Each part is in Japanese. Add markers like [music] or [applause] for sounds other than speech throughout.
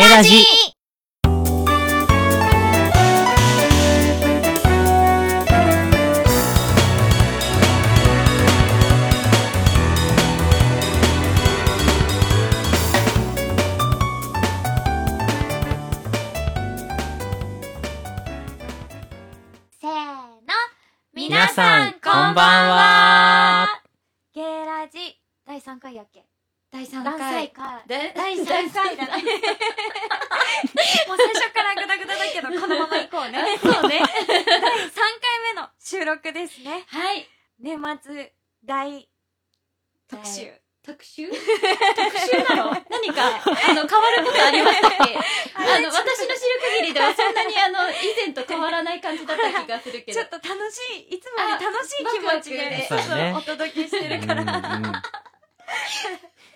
ラジせーの皆さんこんばんは。ゲーラジ第3回やっけ？第3何回歳かで？第3回だね。[laughs] もう最初からグダグダだけどこのまま行こうね。[laughs] そうね。第3回目の収録ですね。はい。年末大特集。特集？特集？なの？[laughs] 何か？あの変わることありましたっけ？あの私の知る限りではそんなにあの以前と変わらない感じだった気がするけど。ちょっと楽しいいつもより楽しい気持ちでねお届けしてるから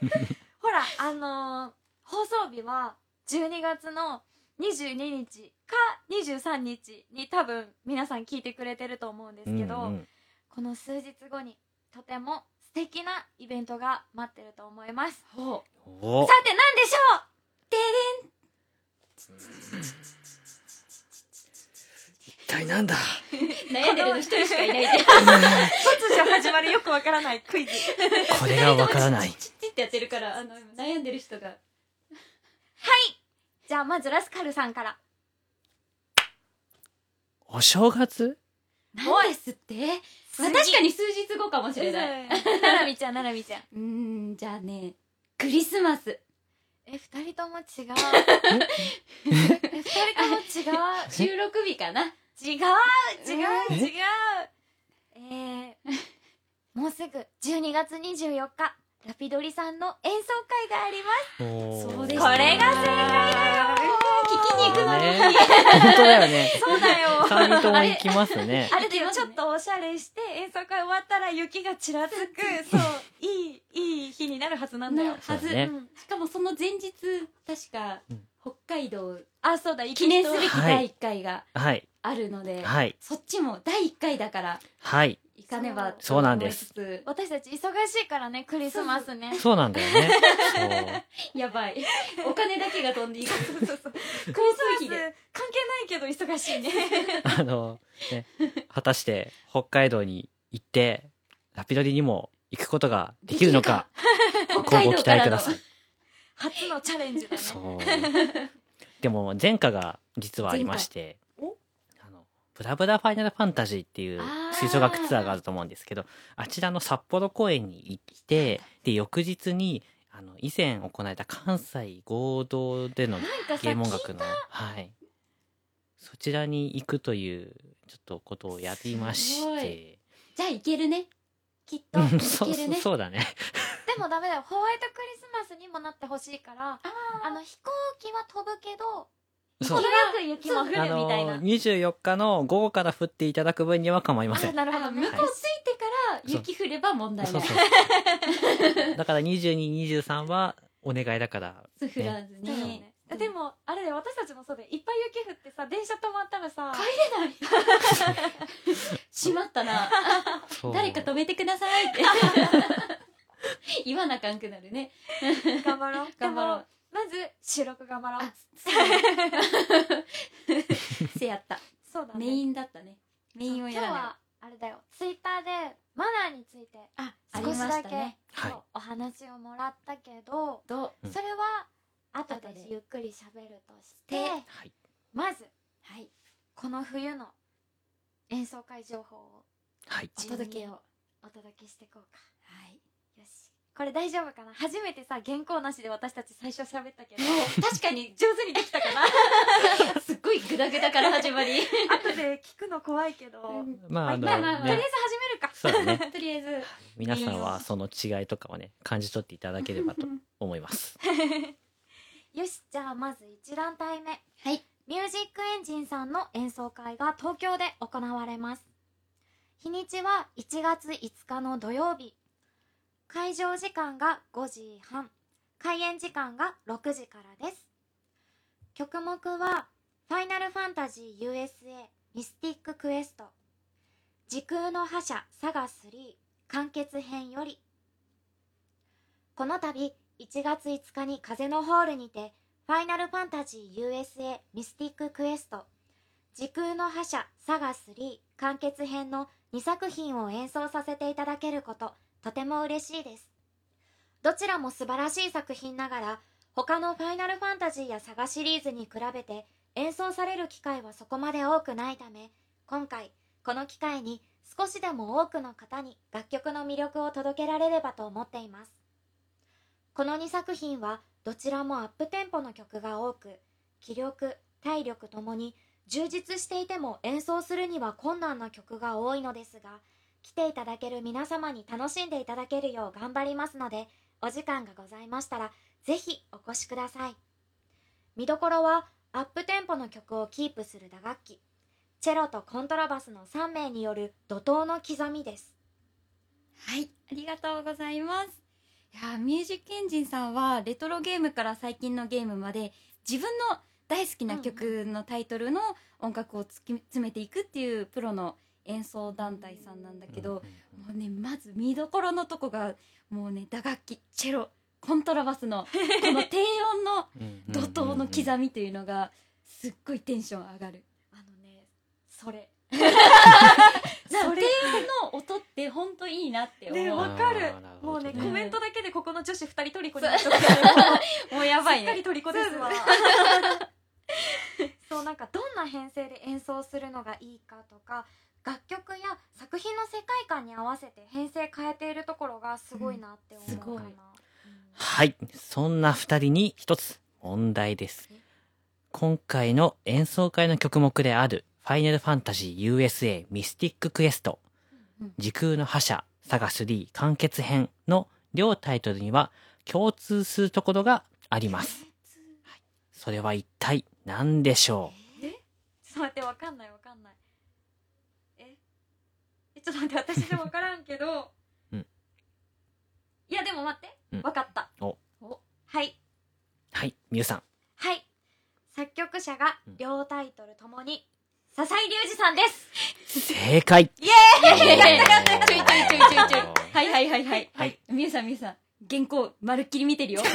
[laughs] ほらあのー放送日は12月の22日か23日に多分皆さん聞いてくれてると思うんですけど、うんうん。この数日後にとても素敵なイベントが待ってると思います。さて何でしょう？で一体なんだ？う悩んでるの一人しかいない。ででん突如始まるよくわからないクイズ。これがわからないってやってるからあの悩んでる人が。じゃあまずラスカルさんから。お正月？何ですって？まあ確かに数日後かもしれない。ななみちゃんななみちゃん。[laughs] うーんじゃあねクリスマス。え二人とも違う。[laughs] え二人とも違う。[laughs] 収録日かな。違う違うえ？違う。えー、もうすぐ12月24日ラピドリさんの演奏会があります。そうですこれが正解だよ。聞きに行くのに。ね。本当だよね。[laughs] そうだよ。三人とも行きますね。あれでちょっとおしゃれして演奏会終わったら雪がちらつくそういいいい日になるはずなんだよ。なはず、ね。うん。しかもその前日確か、うん。北海道あそうだ記念すべきはい。第1回がはい。あるので、はい。そっちも第1回だから。はい。行かねばとそうなんです。私たち忙しいからねクリスマスね。そうなんだよね。つやばい。お金だけが飛んでいく。そうそうそう。交通費で関係ないけど忙しいね。[laughs] あのね果たして北海道に行ってラピドリにも行くことができるのか北今後期待ください。初のチャレンジだね。そう。でも前科が実はありましてブラブラファイナルファンタジーっていう吹奏楽ツアーがあると思うんですけどあちらの札幌公演に行ってで翌日にあの以前行われた関西合同での芸文学のはい。そちらに行くというちょっとことをやりまして。じゃあ行けるね。きっとうんでそうけるね。そうだね。[laughs] もダメだよ。ホワイトクリスマスにもなってほしいからあの飛行機は飛ぶけどそう。程よく雪も降るあみたいな。の24日の午後から降っていただく分には構いません。あなるほど。向こう着いてから雪降れば問題ない。そう。そうだから2223はお願いだから。降らずだよにね。でもあれだよ私たちもそうでいっぱい雪降ってさ電車止まったらさ帰れない。[laughs] しまったな。そう。誰か止めてくださいって。[laughs] 言わなあかんくなるね。頑張ろう。頑張ろうまず収録頑張ろう。あ [laughs] せやった。そうだね。メインだったね。メインをやらない今日はあれだよ。ツイッターでマナーについてあありま少しだけねはい。そうお話をもらったけどどう？うんそれは後後ででゆっくり喋るとしてではい。まずはい。この冬の演奏会情報をはい。お届けをお届けしていこうか。はい。よしこれ大丈夫かな？初めてさ原稿なしで私たち最初喋ったけど。確かに上手にできたかな？[laughs] すっごいグダグダから始まり。[laughs] 後で聞くの怖いけど、まああのまあまあまあとりあえずね始めるか。そうだね。[laughs] とりあえず。皆さんはその違いとかをね感じ取っていただければと思います。よしじゃあまず1団体目。はい。ミュージックエンジンさんの演奏会が東京で行われます。日にちは1月5日の土曜日会場時間が5時半。開演時間が6時からです。曲目は「ファイナルファンタジー USA ミスティッククエスト」「時空の覇者サガ3完結編」より。この度1月5日に風のホールにてファイナルファンタジー USA ミスティッククエスト。時空の覇者サガ3完結編の2作品を演奏させていただけること。とても嬉しいです。どちらも素晴らしい作品ながら他のファイナルファンタジーやサガシリーズに比べて演奏される機会はそこまで多くないため今回この機会に少しでも多くの方に楽曲の魅力を届けられればと思っています。この2作品はどちらもアップテンポの曲が多く気力体力ともに充実していても演奏するには困難な曲が多いのですが来ていただける皆様に楽しんでいただけるよう頑張りますのでお時間がございましたらぜひお越しください。見どころはアップテンポの曲をキープする打楽器。チェロとコントラバスの3名による怒涛の刻みです。はい、ありがとうございます。いや、ミュージックエンジンさんはレトロゲームから最近のゲームまで自分の大好きな曲のタイトルの音楽を突き詰めていくっていうプロの演奏団体さんなんだけど、もうね、まず見どころのとこがもうね、打楽器、チェロ、コントラバスのこの低音の怒涛の刻みというのがすっごいテンション上がる。あのねそれ。それそれの音って本当いいなって思う。ねわかる。もうね、うん。コメントだけでここの女子2人トリコになっちゃって。もうやばいね。すっかりですわ。そうなんかどんな編成で演奏するのがいいかとか楽曲や作品の世界観に合わせて編成変えているところがすごいなって思うかな、うん。すごいうん。はい。そんな二人に一つ問題です。え。今回の演奏会の曲目である、ファイナルファンタジー USA ミスティッククエスト、うん。時空の覇者サガ3完結編の両タイトルには共通するところがあります。それは一体何でしょえ？ちょっと待ってわかんないわかんない。ええちょっと待って私でわからんけど、うん。いやでも待って。うん。わかった、お。おはい。うはい、みゆさん。はい。作曲者がうん。両タイトルともに笹井隆二さんです。正解。イエーイ。やったやったちょいちょいちょいちょいちょい。はいはいはい。はい。はい。みゆさんみゆさん。原稿、まるっきり見てるよ。[laughs] [laughs]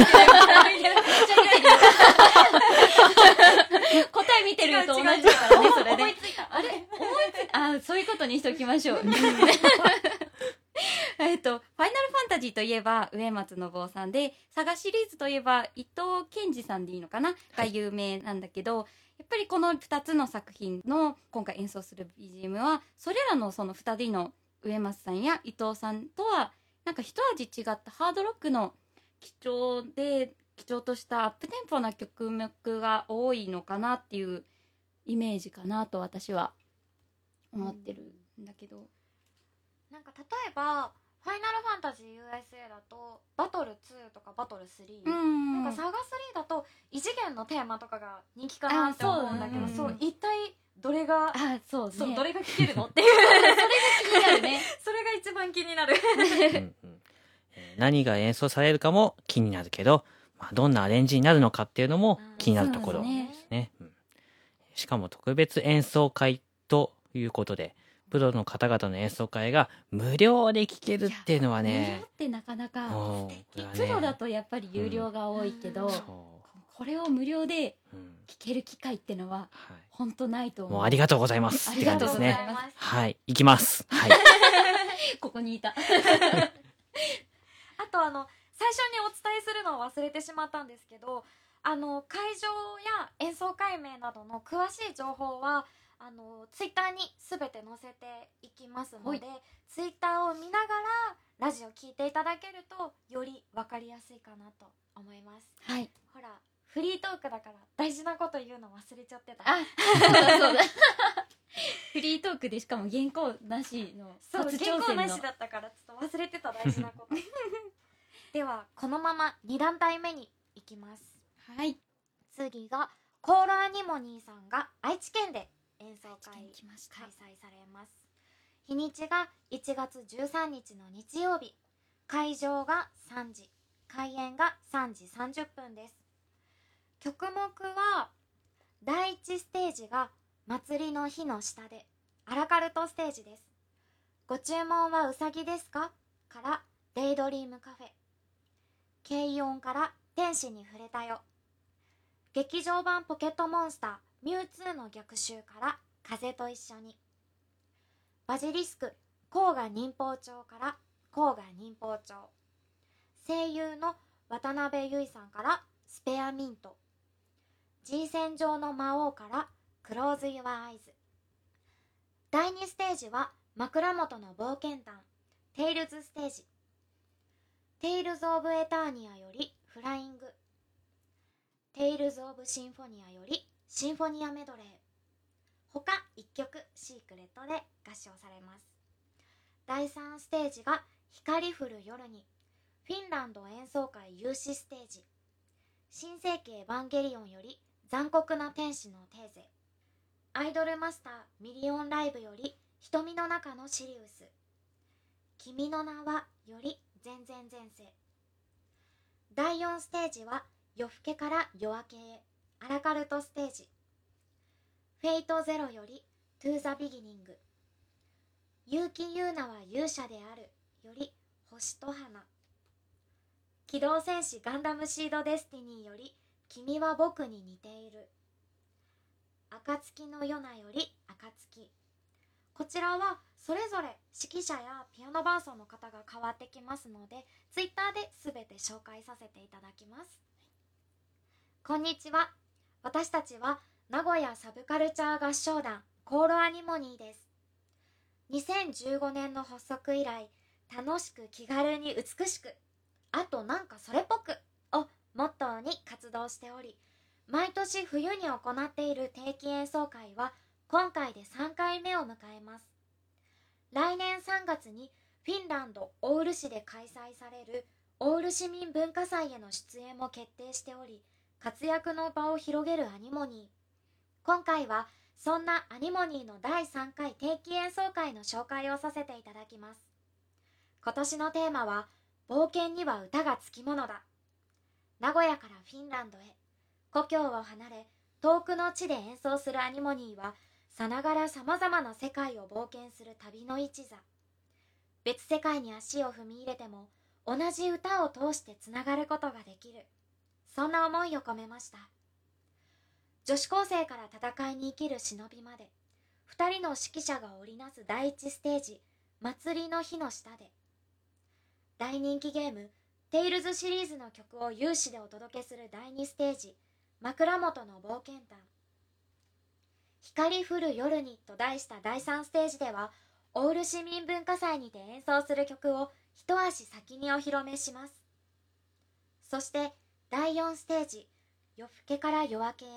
答え見てると同じだからね、それで。れ思いついあそういうことにしときましょう。[laughs] えっと、ファイナルファンタジーといえば、上松信夫さんで、サガシリーズといえば、伊藤健二さんでいいのかな？が有名なんだけど、やっぱりこの2つの作品の今回演奏する BGM は、それらのその2人の上松さんや伊藤さんとは、なんか一味違ったハードロックの基調で、基調としたアップテンポな曲目が多いのかなっていうイメージかなと私は思ってるんだけど。なんか例えば「ファイナルファンタジー USA」だとバトル2とかバトル3、ん。なんかサガ3だと異次元のテーマとかが人気かなって思うんだけどあそうそう,、一体どれが、あそうね。そうどれが聴けるのっていう。気になるね。[laughs] それが一番気になる。う何が演奏されるかも気になるけど、まあ、どんなアレンジになるのかっていうのも気になるところそうでですね。うんしかも特別演奏会ということで、プロの方々の演奏会が無料で聴けるっていうのは無料ねっ、てなかなかねプロだとやっぱり有料が多いけど、そこれを無料でう、うん。聴ける機会ってのはは本当ないとい、思う。もうありがとうございますあって感じですね。ありがとうござい。ます。はい、行きます。はい。[laughs] ここにいた。[laughs] あとあの最初にお伝えするのを忘れてしまったんですけどあの会場や演奏会名などの詳しい情報はあのツイッターにすべて載せていきますのでツイッターを見ながらラジオ聞いていただけるとより分かりやすいかなと思います。はい。ほらフリートークだから大事なこと言うの忘れちゃってた。あそうだそう。だ [laughs] フリートークでしかも原稿なしのそう初原稿なしだったからちょっと忘れてた大事なこと。[laughs] ではこのまま2団体目に行きますはい。次がコールアニモニーさんが愛知県で演奏会来ました。開催されます。日にちが1月13日の日曜日。会場が3時。開演が3時30分です。曲目は第1ステージが祭りの日の下でアラカルトステージです。ご注文はうさぎですか？からデイドリームカフェ。軽音から天使に触れたよ劇場版ポケットモンスターミュウツーの逆襲から風と一緒に。バジリスク甲賀忍法帳から甲賀忍法帳声優の渡辺由衣さんからスペアミント。G 戦場の魔王からクローズ・ユア・アイズ第2ステージは枕元の冒険団。テイルズステージ。テイルズ・オブ・エターニアよりフライング。テイルズ・オブ・シンフォニアよりシンフォニアメドレー他1曲シークレットで合唱されます。第3ステージが光降る夜にフィンランド演奏会有志ステージ。新世紀エヴァンゲリオンより残酷な天使のテーゼ。アイドルマスターミリオンライブより瞳の中のシリウス。君の名はより全然前世。第4ステージは夜更けから夜明けへアラカルトステージ。フェイトゼロよりトゥーザビギニング。結城優奈は勇者であるより星と花。機動戦士ガンダムシードデスティニーより君は僕に似ている。暁のヨナより暁。こちらはそれぞれ指揮者やピアノ伴奏の方が変わってきますのでツイッターで全て紹介させていただきます。こんにちは。私たちは名古屋サブカルチャー合唱団コールアニモニーです。2015年の発足以来楽しく気軽に美しくあとなんかそれっぽくをモットーに活動しており毎年冬に行っている定期演奏会は今回で3回目を迎えます。来年3月にフィンランドオール市で開催されるオール市民文化祭への出演も決定しており活躍の場を広げるアニモニー。今回はそんなアニモニーの第3回定期演奏会の紹介をさせていただきます。今年のテーマは冒険には歌がつきものだ。名古屋からフィンランドへ。故郷を離れ遠くの地で演奏するアニモニーはさながらさまざまな世界を冒険する旅の一座。別世界に足を踏み入れても同じ歌を通してつながることができる。そんな思いを込めました。女子高生から戦いに生きる忍びまで二人の指揮者が織りなす第一ステージ祭りの日の下で大人気ゲームテイルズシリーズの曲を有志でお届けする第2ステージ枕元の冒険団光降る夜にと題した第3ステージではオール市民文化祭にて演奏する曲を一足先にお披露目します。そして第4ステージ夜更けから夜明けへ。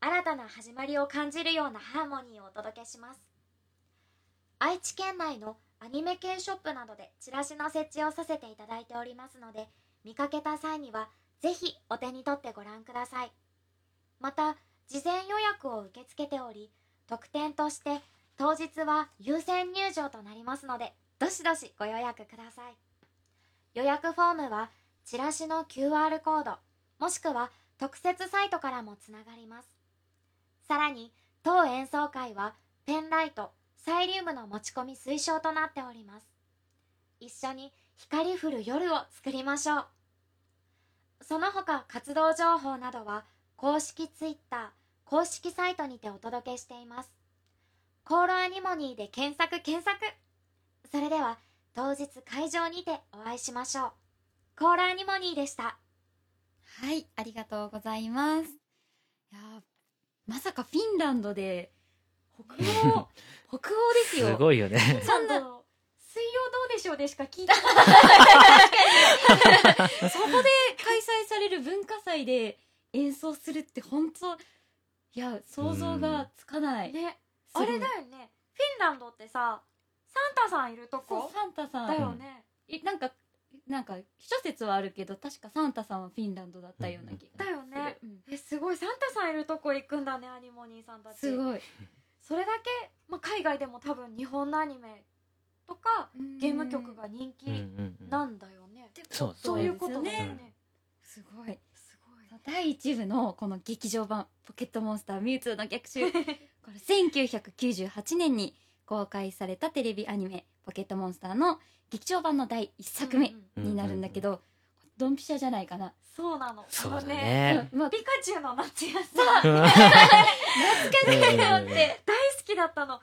新たな始まりを感じるようなハーモニーをお届けします。愛知県内のアニメ系ショップなどでチラシの設置をさせていただいておりますので見かけた際にはぜひお手に取ってご覧ください。また事前予約を受け付けており特典として当日は優先入場となりますのでどしどしご予約ください。予約フォームはチラシの QR コードもしくは特設サイトからもつながります。さらに当演奏会はペンライトサイリウムの持ち込み推奨となっております。一緒に光降る夜を作りましょう。その他活動情報などは公式 Twitter 公式サイトにてお届けしています。コールアニモニーで検索検索。それでは当日会場にてお会いしましょう。コールアニモニーでしたはい、ありがとうございます。いやーまさかフィンランドで、北欧、[laughs] 北欧ですよ。すごいよね。そんな、水曜どうでしょうでしか聞いたこそこで開催される文化祭で演奏するって本当いや、想像がつかない。ねあれだよねフィンランドってさサンタさんいるとそうこサンタさん。だよね、えなんか、なんか、諸説はあるけど、確かサンタさんはフィンランドだったような気がする。だよね。うん。えすごい。サンタさんいるとこ行くんだねアニモニーさんたち。すごい。それだけ、まあ、海外でも多分日本のアニメとかゲーム曲が人気うんうんうんなん。だよね、そうそういうことですよね、すごい。すごい。第1部のこの劇場版「ポケットモンスターミュウツーの逆襲」[laughs] これ1998年に公開されたテレビアニメ「ポケットモンスター」の劇場版の第1作目になるんだけど、ドンピシャじゃないかな。そうなの。そうだね。うんまあピカチュウの夏休み。[laughs] う。ん懐かしいよって大好きだったの。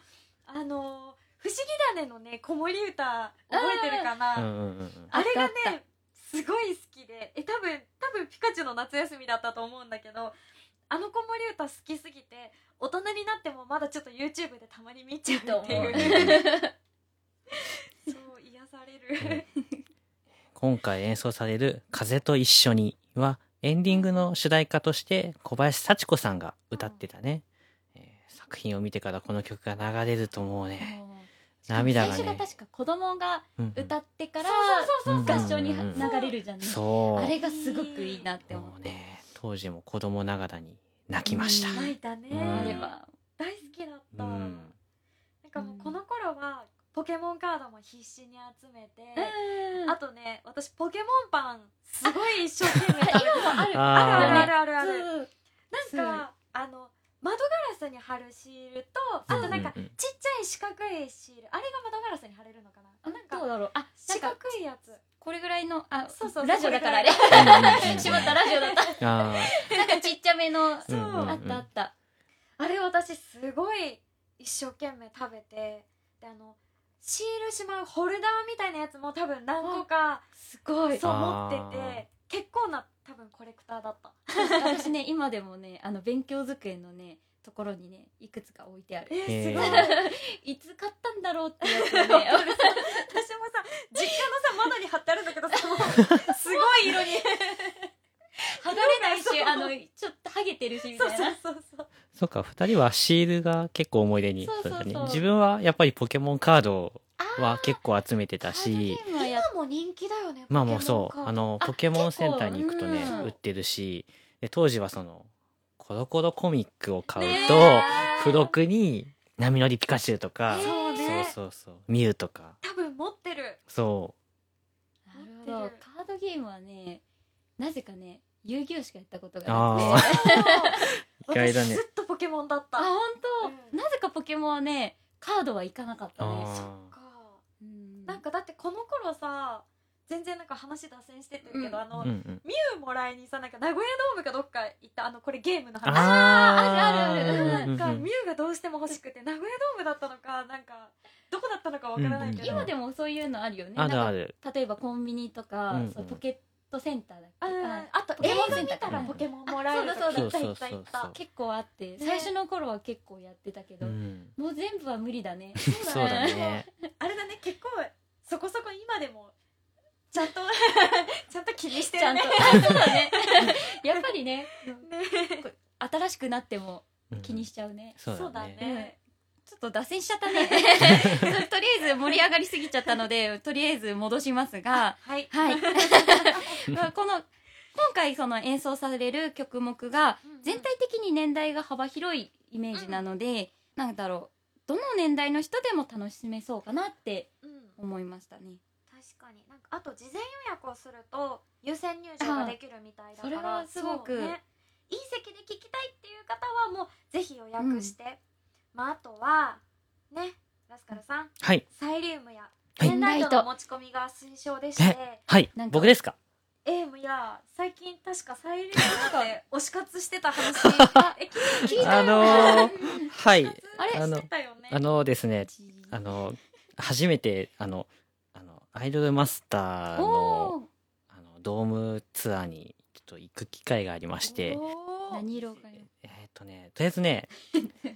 あの不思議だねのね子守歌覚えてるかな、うんうんうんうん。あれがあったあねすごい好きで。え多分多分ピカチュウの夏休みだったと思うんだけどあの子守歌好きすぎて大人になってもまだちょっと YouTube でたまに見ちゃうっていうそう。癒される。今回演奏される「風と一緒に」はエンディングの主題歌として小林幸子さんが歌ってたね、えー作品を見てからこの曲が流れるともうね、もう。涙がね。最初が確か子供がうんうん。歌ってから合唱に流れるじゃんねそう。あれがすごくいいなって思って。ね当時も子供ながらに泣きました、うん。泣いたね、うんあれは。大好きだった、うん。なんかもうこの頃はポケモンカードも必死に集めて、うん。あとね私ポケモンパンすごい一生懸命 [laughs] ある。あるあるある。あるなんかあの窓ガラスに貼るシールとあとなんかちっちゃい四角いシール。あれが窓ガラスに貼れるのかな？あなんかどうだろう？あ四か角いやつ。これぐらいのあそうそうラジオだから。あれ [laughs] しまったラジオだった。あなんかちっちゃめのそう。うんうんうん。あったあったあれ私すごい一生懸命食べてであのシールしまうホルダーみたいなやつも多分何個かすごい。そう持ってて結構な多分コレクターだった。私ね今でもねあの勉強机のねところにねいくつか置いてある。えへー。ー、すごい。[laughs] いつ買ったんだろうってやつをね。[laughs] 私もさ実家のさ窓に貼ってあるんだけどさすごい色に剥がれないしそう。あのちょっとハゲてるしみそたいな。うそうそうそう。そうか二人はシールが結構思い出にそうそうそう。自分はやっぱりポケモンカードあは結構集めてたし。カードゲームはやっ今も人気だよねまあもうそう。ポケモンカード。あのポケモンセンターに行くとね売ってるし。で当時はそのコロコロコミックを買ねうとえ付録に波乗りピカチュウとかそうね。そうそうそう。ミュウとか。多分持ってる。そなるほど。持ってるカードゲームはねなぜかね遊戯王しかやったことがあなくて。ー。[laughs] 意外だね。私ずっとポケモンだった。あ本当、うん。なぜかポケモンはねカードはいかなかったねあか。うん。なんかだってこの頃さ全然なんか話脱線してってるけど、うん。あの、ーうんうん。ミュウもらいにさなんか名古屋ドームかどっか行ったあのこれゲームの話。あー。あるあるある。なんかうんうんうん。ミュウがどうしても欲しくて名古屋ドームだったのかなんかどこだったのかわからないけど、うんうん今でもそういうのあるよね。あるある。か例えばコンビニとか、うんうん。ポケットセンターだっけ？あーあとポケ映画見たらポケモンもらえるあそうだそうだそうそうそう結構あって最初の頃は結構やってたけど、うん。もう全部は無理だね。[laughs] そうだね。あれだね。結構そこそこ今でもちゃんと [laughs] ちゃんと気にしてちゃんるねと。[laughs] あそうだね。やっぱりねね。新しくなってもうん。気にしちゃうね、そうだそうだねねちょっと脱線しちゃったね。[laughs] とりあえず盛り上がりすぎちゃったのでとりあえず戻しますがはい。はい。ま [laughs] あこの今回その演奏される曲目が全体的に年代が幅広いイメージなので、なんだろう。どの年代の人でも楽しめそうかなってうん。思いましたね。確かに。なんかあと事前予約をすると優先入場ができるみたいだから。あそれはすごくね、いい席で聞きたいっていう方はもうぜひ予約して、まああとはねラスカルさんはい。サイリウムやはい。ペンライトの持ち込みが推奨でして、はい。僕ですか？エームや最近確かサイリウムで推し活してた話あ [laughs] え聞いたあのーはい。あ [laughs] れあのしてたよね。あのですねあの初めてあのあのアイドルマスターのあのドームツアーにちょっと行く機会がありまして何色がとねとりあえずね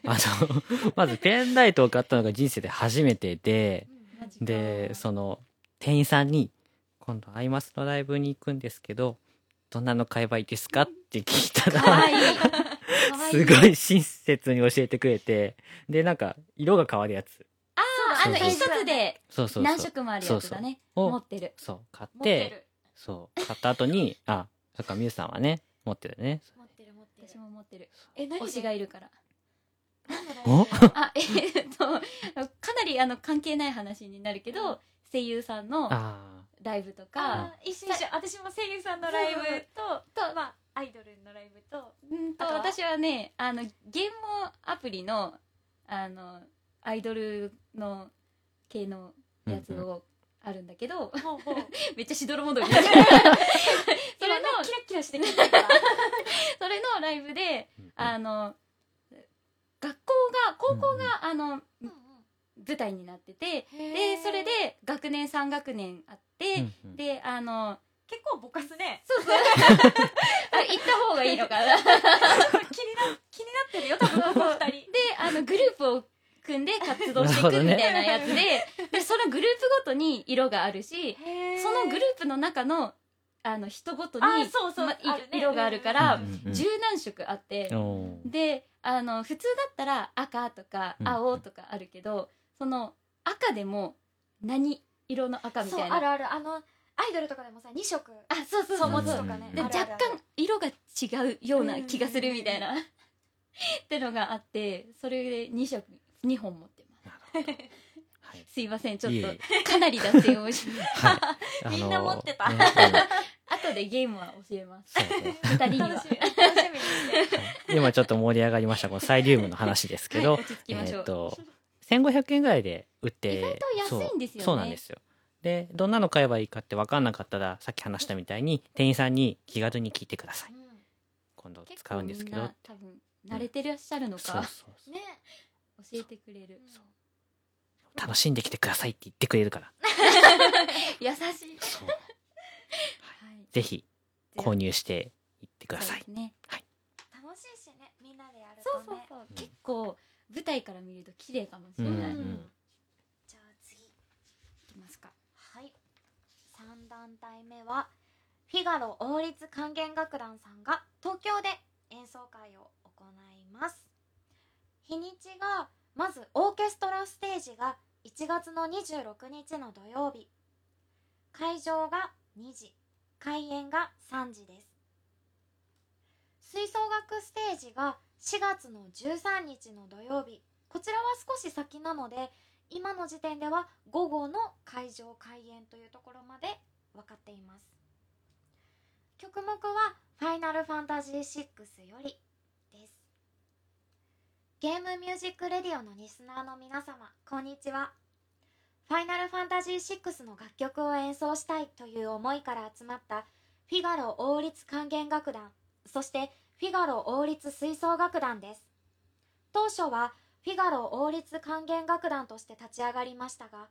あのまずペンライトを買ったのが人生で初めてででその店員さんに「今度アイマスのライブに行くんですけどどんなの買えばいいですか?」って聞いたらすごい親切に教えてくれてでなんか色が変わるやつ。ああのそうそう。一つでそうそうそう。何色もあるやつだね。持ってる。そう買ってそう買った後にあそっかみゆさんはね持ってるね私も持ってる。え何推しがいるから。お？あえーっとかなりあの関係ない話になるけど声優さんのあライブとあかー一緒一緒。私も声優さんのライブととまあアイドルのライブとうんとあとは？私はねあのゲームアプリのあのアイドルの系のやつうんをあるんだけどほうほう。[laughs] めっちゃしどろもどり。[laughs] それのキラキラしてそれのライブでうんあの学校が高校が、あの舞台になっててでそれで学年3学年あって、うんうん。であの結構ぼかすね。そうそう。あ [laughs] 行った方がいいのかな。気にな気になってるよ多分この二人。であのグループを組んで活動していくみたいなやつで,、でそのグループごとに色があるしそのグループの中のあの人ごとにあそうそうまね。色があるから、うんうんうん。十何色あって、おー。であの普通だったら赤とかうん青とかあるけど、その赤でも何色の赤みたいな。あるある。あのアイドルとかでもさ2色あそうそうそうそう。持つとかねで若干色が違うような気がするみたいな、[laughs] ってのがあってそれで2色2本持ってます。はい。[laughs] すいませんちょっと。かなり脱線をしはい。みんな持ってた。ねうん。後でゲームは教えます。そうね。二人には。楽しみ楽しみにしてはい。今ちょっと盛り上がりましたこのサイリウムの話ですけど、はいえっ、と1500円ぐらいで売って意外と安いんですよね。そうそうなんですよ。でどんなの買えばいいかって分かんなかったらさっき話したみたいに店員さんに気軽に聞いてください。今度結使うんですけど。多分慣れてらっしゃるのそうかそうそね教えてくれる。う。楽しんできてくださいって言ってくれるから。[laughs] 優しい。そう。[laughs] はい。ぜひ購入していってください。そうですね。楽しいしねみんなでやるそうそうとねそう結構舞台から見ると綺麗かもしれない、うんうんじゃあ次いきますか。はい。3団体目はフィガロ王立管弦楽団さんが東京で演奏会を行います日にちがまずオーケストラステージが1月の26日の土曜日。会場が2時。開演が3時です。吹奏楽ステージが4月の13日の土曜日。こちらは少し先なので今の時点では午後の会場開演というところまで分かっています。曲目は「ファイナルファンタジー6」よりゲームミュージックレディオのリスナーの皆様こんにちは。ファイナルファンタジー6の楽曲を演奏したいという思いから集まったフィガロ王立管弦楽団そしてフィガロ王立吹奏楽団です。当初はフィガロ王立管弦楽団として立ち上がりましたが、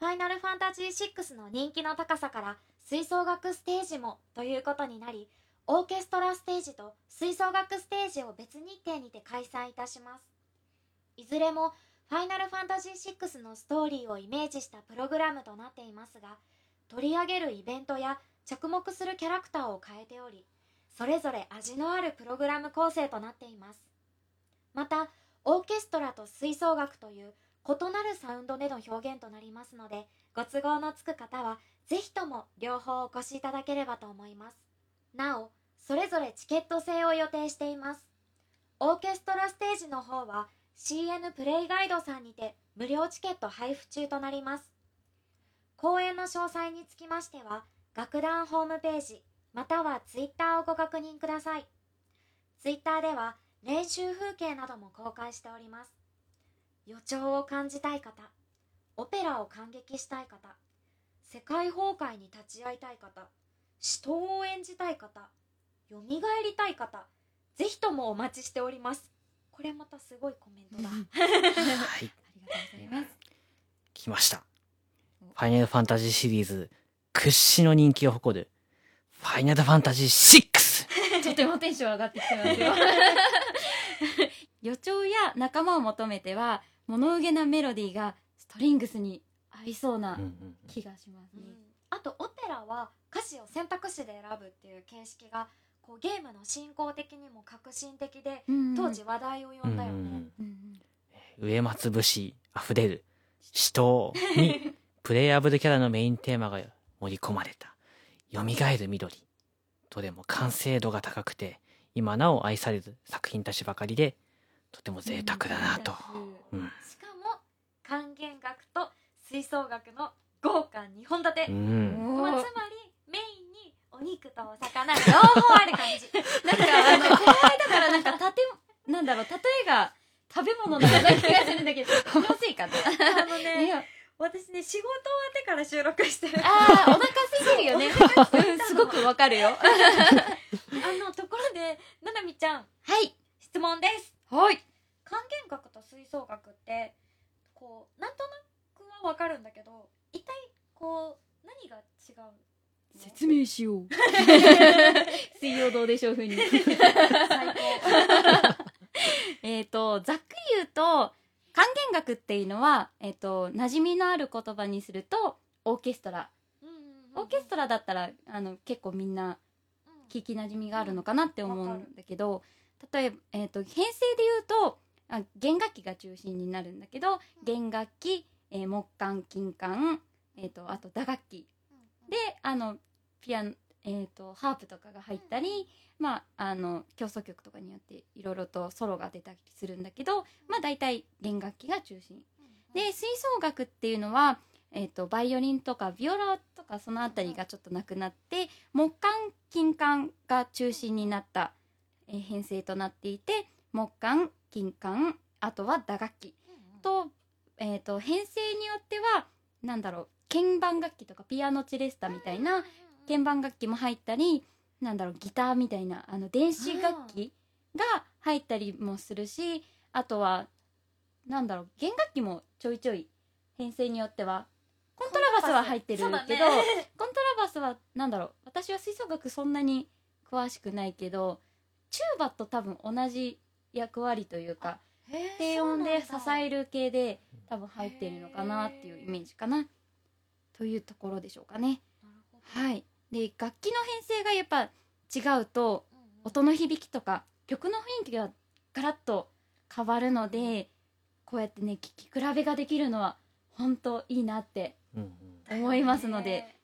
ファイナルファンタジー6の人気の高さから吹奏楽ステージもということになり、オーケストラステージと吹奏楽ステージを別日程にて開催いたします。いずれもファイナルファンタジー6のストーリーをイメージしたプログラムとなっていますが、取り上げるイベントや着目するキャラクターを変えており、それぞれ味のあるプログラム構成となっています。また、オーケストラと吹奏楽という異なるサウンドでの表現となりますのでご都合のつく方はぜひとも両方お越しいただければと思いますなおそれぞれチケット制を予定しています。オーケストラステージの方は CN プレイガイドさんにて無料チケット配布中となります。公演の詳細につきましては楽団ホームページまたはツイッターをご確認ください。ツイッターでは練習風景なども公開しております。予兆を感じたい方オペラを感激したい方世界崩壊に立ち会いたい方死闘を演じたい方よみがえりたい方ぜひともお待ちしております。これまたすごいコメントだ、はい。ありがとうございます。来ました。ファイナルファンタジーシリーズ屈指の人気を誇るファイナルファンタジー6とてもテンション上がってきてますよ。[laughs] 予兆や仲間を求めては物憂げなメロディーがストリングスに合いそうなうんうん。気がしますね、あとオペラは歌詞を選択肢で選ぶっていう形式がこうゲームの進行的にも革新的でうん当時話題を呼んだよね、うんうんうん。植松節あふれる死闘にプレイアブルキャラのメインテーマが盛り込まれた蘇る緑どれも完成度が高くて今なお愛される作品たちばかりでとても贅沢だなと、うん。しかも管弦楽と吹奏楽の豪華2本立て、うん。まあ、つまりメインにお肉とお魚両方ある感じ。なんかあのこの間からなんかたてなんだろう例えが食べ物な気がするんだけど気のせいかな。あのね私私ね仕事終わってから収録してる。ああお腹空いてるよね。うんすごくわかるよ。あのところでななみちゃんはい。質問です。はい。還元学と吹奏楽ってこうなんとなくはわかるんだけど一体こう何が違うの？説明しよう。水曜どうでしょう風に。最高。えっとざっくり言うと還元楽っていうのは、えっと馴染みのある言葉にするとオーケストラ。オーケストラだったらあの結構みんな聞きなじみがあるのかなって思うんだけど例えば、えー、と編成で言うとあ弦楽器が中心になるんだけど弦楽器、えー木管金管、えー、とあと打楽器であのピアノ、えー、とハープとかが入ったり、まあ、あの競争曲とかによっていろいろとソロが出たりするんだけど、まあ、大体弦楽器が中心。で吹奏楽っていうのは、えー、とバイオリンとかビオラとかそのあたりがちょっとなくなって木管金管が中心になった、えー編成となっていて木管金管あとは打楽器。と,、えー、と編成によってはなんだろう鍵盤楽器とかピアノチェレスタみたいな鍵盤楽器も入ったりなんだろうギターみたいなあの電子楽器が入ったりもするしあとはなんだろう弦楽器もちょいちょい編成によってはコントラバスは入ってるけど、コントラバスはなんだろう私は吹奏楽そんなに詳しくないけどチューバと多分同じ役割というか低音で支える系で多分入ってるのかなっていうイメージかなというところでしょうかね。はい、で楽器の編成がやっぱ違うと音の響きとか曲の雰囲気がガラッと変わるのでこうやってね聴き比べができるのは本当いいなってうんうん。思いますので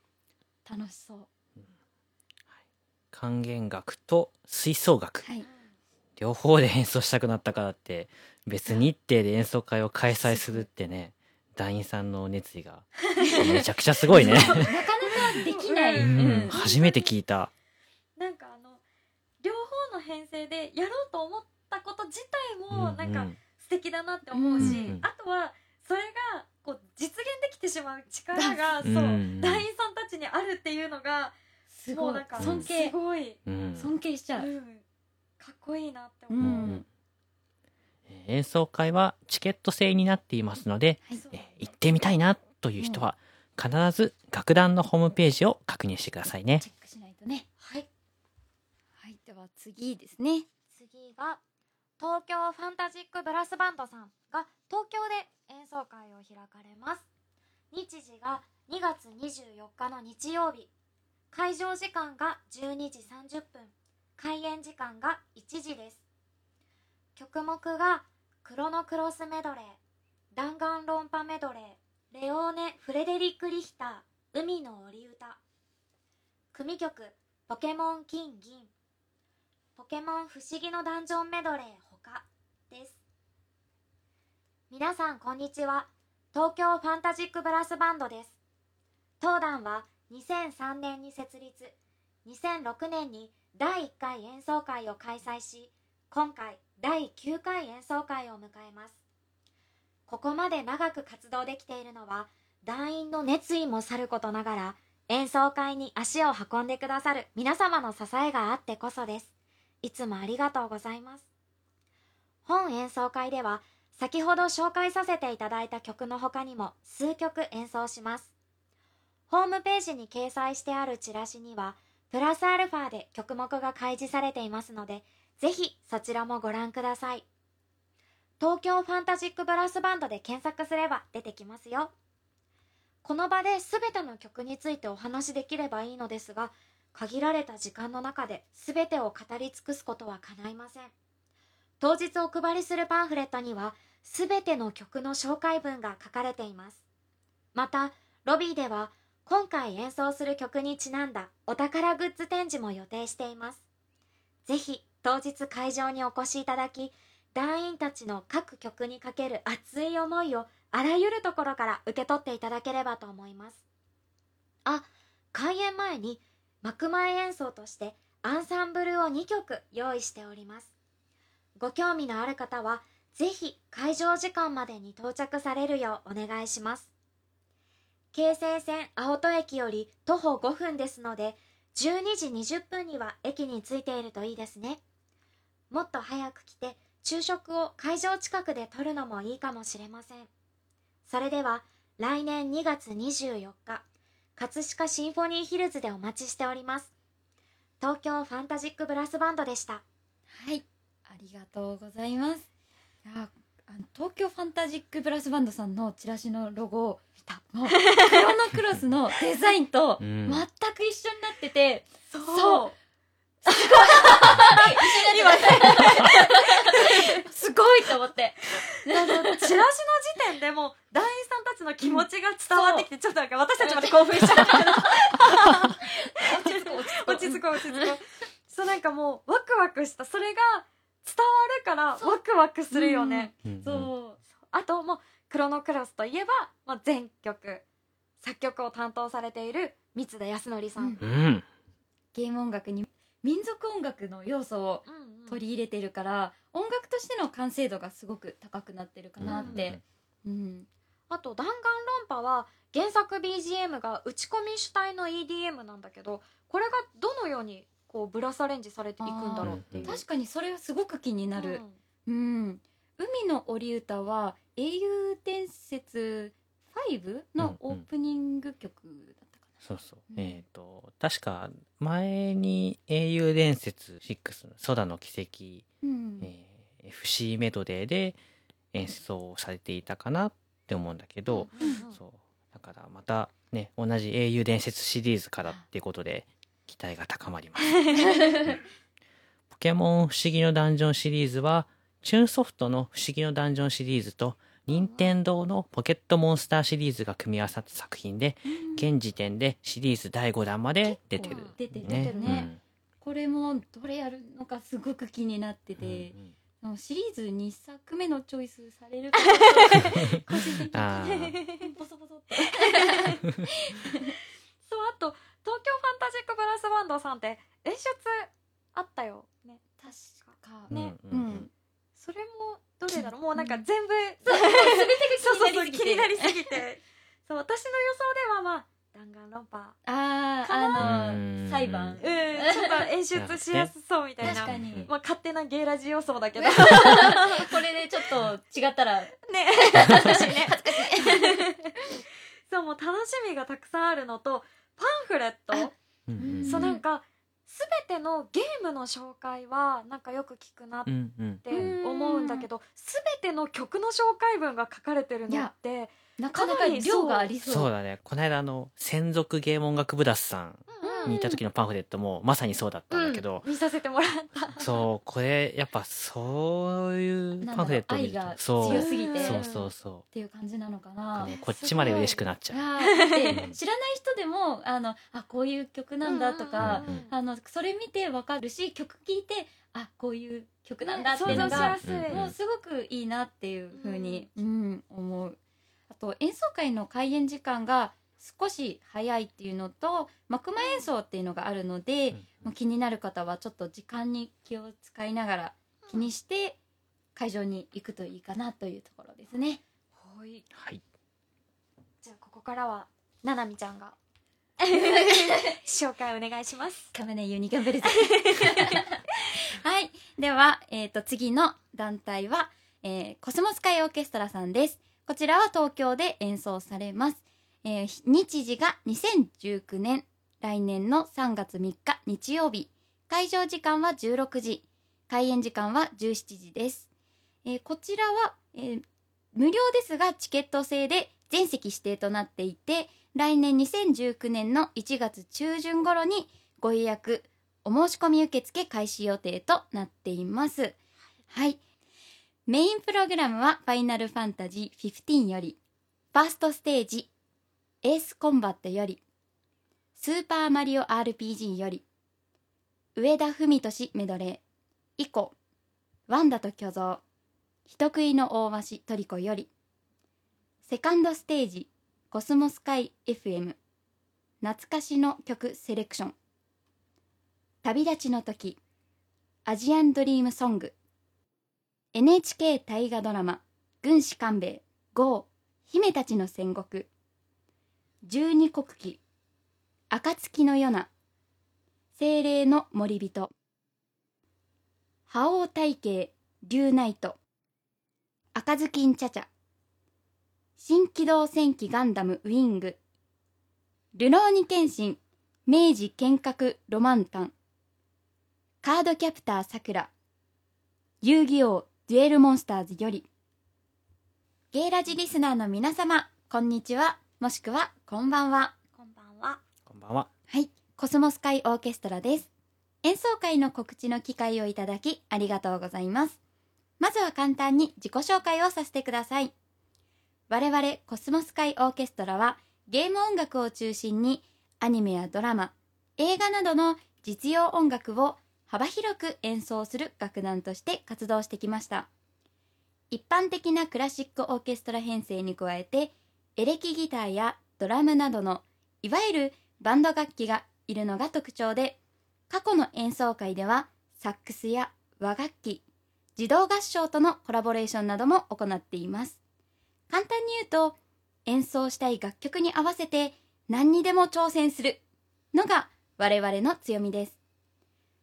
楽しそう。還元楽と吹奏楽。はい、両方で演奏したくなったからって別日程で演奏会を開催するってね団員さんの熱意が。めちゃくちゃすごいね、[laughs] なかなかできない。ううん。ん、初めて聞いた。なんかあの両方の編成でやろうと思ったこと自体もなんか素敵だなって思うし、うんうんあとはそれがこう実現できてしまう力がそう、うん。団員さんたちにあるっていうのがすごい。もうなんか尊敬。すごい、うん。尊敬しちゃう。うん、かっこいいなってう。思う、演奏会はチケット制になっていますので、はい。えー行ってみたいなという人は必ず楽団のホームページを確認してくださいね。チェックしないとね。はい。はい、では次ですね。次が東京ファンタジックブラスバンドさんが東京で演奏会を開かれます。日時が2月24日の日曜日。会場時間が12時30分。開演時間が1時です。曲目がクロノクロスメドレー弾丸論破メドレーレオーネ・フレデリック・リヒター海の織歌。組曲ポケモン金銀。ポケモン不思議のダンジョンメドレーほかです。皆さんこんにちは。東京ファンタジックブラスバンドです。当団は2003年に設立。2006年に第1回演奏会を開催し今回第9回演奏会を迎えますここまで長く活動できているのは団員の熱意もさることながら演奏会に足を運んでくださる皆様の支えがあってこそですいつもありがとうございます。本演奏会では、先ほど紹介させていただいた曲の他にも数曲演奏します。ホームページに掲載してあるチラシには、プラスアルファで曲目が開示されていますので、ぜひそちらもご覧ください。東京ファンタジックブラスバンドで検索すれば出てきますよ。この場で全ての曲についてお話しできればいいのですが、限られた時間の中で全てを語り尽くすことは叶いません当日お配りするパンフレットには全ての曲の紹介文が書かれていますまたロビーでは今回演奏する曲にちなんだお宝グッズ展示も予定していますぜひ当日会場にお越しいただき団員たちの各曲にかける熱い思いをあらゆるところから受け取っていただければと思います。あ開演前に幕前演奏としてアンサンブルを2曲用意しております。ご興味のある方はぜひ会場時間までに到着されるようお願いします。京成線青戸駅より徒歩5分ですので12時20分には駅に着いているといいですね。もっと早く来て昼食を会場近くで取るのもいいかもしれません。それでは来年2月24日葛飾シンフォニーヒルズでお待ちしております。東京ファンタジックブラスバンドでした。はいありがとうございます。いやあの東京ファンタジックブラスバンドさんのチラシのロゴを見た。もう [laughs] クロノクロスのデザインとうん。全く一緒になってて、そそう [laughs] 今。すごいと思って。あのチラシの時点でもう団員さんたちの気持ちが伝わってきて、ちょっとなんか私たちまで興奮しちゃったけど落ち着こう落ち着こう。落ち着こうそうなんかもうワクワクした。それが伝わるからワクワクするよね、うん。う。んそうあともうクロノクロスといえば、まあ、全曲作曲を担当されている三田康則さん。うん。ゲーム音楽に民族音楽の要素をうんうん。取り入れてるから、音楽としての完成度がすごく高くなってるかなって、うんあと弾丸論破は原作 BGM が打ち込み主体の EDM なんだけどこれがどのようにこうブラスアレンジされていくんだろうっていう。確かにそれはすごく気になる、うん。うん、海の織歌は英雄伝説5のオープニング曲だそうそう。うんえっ、と、確か、前に英雄伝説6の空の奇跡、な、うんえー FC メドレーで演奏されていたかなって思うんだけど、うんそう。だからまたね、同じ英雄伝説シリーズからっていうことで、期待が高まります。[laughs] ポケモン不思議のダンジョンシリーズは、チューンソフトの不思議のダンジョンシリーズと、任天堂のポケットモンスターシリーズが組み合わさった作品で、うん。現時点でシリーズ第5弾まで出てる。出てる出てるね。これもどれやるのかすごく気になってうんて、うん。でもシリーズ2作目のチョイスされるか [laughs] 個人的に。ボソボソってそうあと東京ファンタジックブラスバンドさんって演出あったよね。確かねうんうん。うんそれもどれだろう？もうなんか全部、全 [laughs] そうそうそう気て。になりすぎて。そう私の予想ではまあ弾丸論破。ああの裁判。うんちょっと演出しやすそうみたいな。確かに。まあ勝手なゲイラジ予想だけど。[laughs] これでちょっと違ったら。ね。恥ずかしいね。[laughs] そうもう楽しみがたくさんあるのとパンフレット。そうなんか全てのゲームの紹介はなんかよく聞くなっうんうん。て思うんだけど全ての曲の紹介文が書かれてるのってなかなか量がありそう。そうだね。この間あの、専属ゲーム音楽部ダスさん。うんにいた時のパンフレットもまさにそうだったんだけど、うん見させてもらった。そう、これやっぱそういうパンフレットを見るとそう強すぎて。そうそうそっていう感じなのかう、なね、こっちまで嬉しくなっちゃう。知らない人でもあのあこういう曲なんだとか、うんうんあのそれ見てわかるし曲聴いてあこういう曲なんだっていうのがうんもうすごくいいなっていうふうに、うん思う。あと演奏会の開演時間が少し早いっていうのと幕間演奏っていうのがあるので、うんもう気になる方はちょっと時間に気を使いながら気にして会場に行くといいかなというところですね。はいはい。じゃあここからはななみちゃんが [laughs] 紹介お願いしますカメネユニガンベルトはい。では、えっ、と、次の団体は、えーコスモスカイオーケストラさんです。こちらは東京で演奏されます。えー日時が2019年、来年の3月3日日曜日。会場時間は16時。開演時間は17時です。えーこちらは、えー無料ですがチケット制で全席指定となっていて、来年2019年の1月中旬頃にご予約お申し込み受付開始予定となっていますはいメインプログラムは「ファイナルファンタジー15」よりファーストステージ「エースコンバット」よりスーパーマリオ RPG より上田文俊メドレー。以降ワンダと巨像。人食いの大鷲トリコよりセカンドステージコスモスカイ FM 懐かしの曲セレクション。旅立ちの時アジアンドリームソング。NHK 大河ドラマ軍師官兵衛 GO 姫たちの戦国。十二国旗。暁のよな。精霊の森人。覇王体系竜ナイト。赤ずきんちゃちゃ。新機動戦機ガンダムウィング。ルローニケンシン明治剣閣ロマンタン。カードキャプターさくら遊戯王デュエルモンスターズより。ゲイラジリスナーの皆様こんにちは。もしくはこんばんは。こんばんは。こんばんは。はい。コスモスカイオーケストラです。演奏会の告知の機会をいただきありがとうございます。まずは簡単に自己紹介をさせてください。我々コスモスカイオーケストラはゲーム音楽を中心にアニメやドラマ映画などの実用音楽を幅広く演奏する楽団として活動してきました。一般的なクラシックオーケストラ編成に加えてエレキギターやドラムなどのいわゆるバンド楽器がいるのが特徴で過去の演奏会ではサックスや和楽器自動合唱とのコラボレーションなども行っています。簡単に言うと演奏したい楽曲に合わせて何にでも挑戦するのが我々の強みです。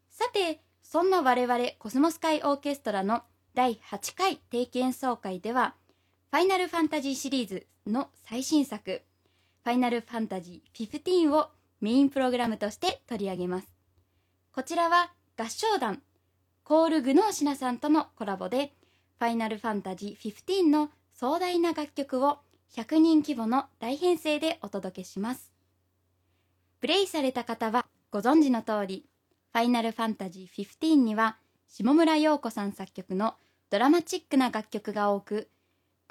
さてそんな我々コスモス会オーケストラの第8回定期演奏会ではファイナルファンタジーシリーズの最新作ファイナルファンタジー15をメインプログラムとして取り上げます。こちらは合唱団コール・グノーシナさんとのコラボでファイナルファンタジー15の壮大な楽曲を100人規模の大編成でお届けします。プレイされた方はご存知の通りファイナルファンタジー15には下村陽子さん作曲のドラマチックな楽曲が多く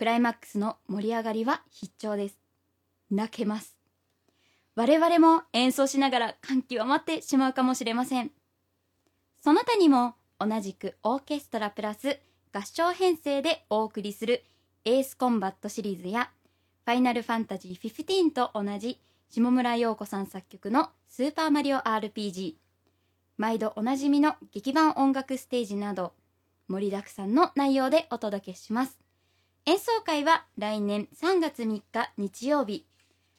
クライマックスの盛り上がりは必聴です。泣けます。我々も演奏しながら感極まってしまうかもしれません。その他にも同じくオーケストラプラス合唱編成でお送りするエースコンバットシリーズやファイナルファンタジー15と同じ下村陽子さん作曲のスーパーマリオ RPG 毎度おなじみの劇版音楽ステージなど盛りだくさんの内容でお届けします。演奏会は来年3月3日日曜日。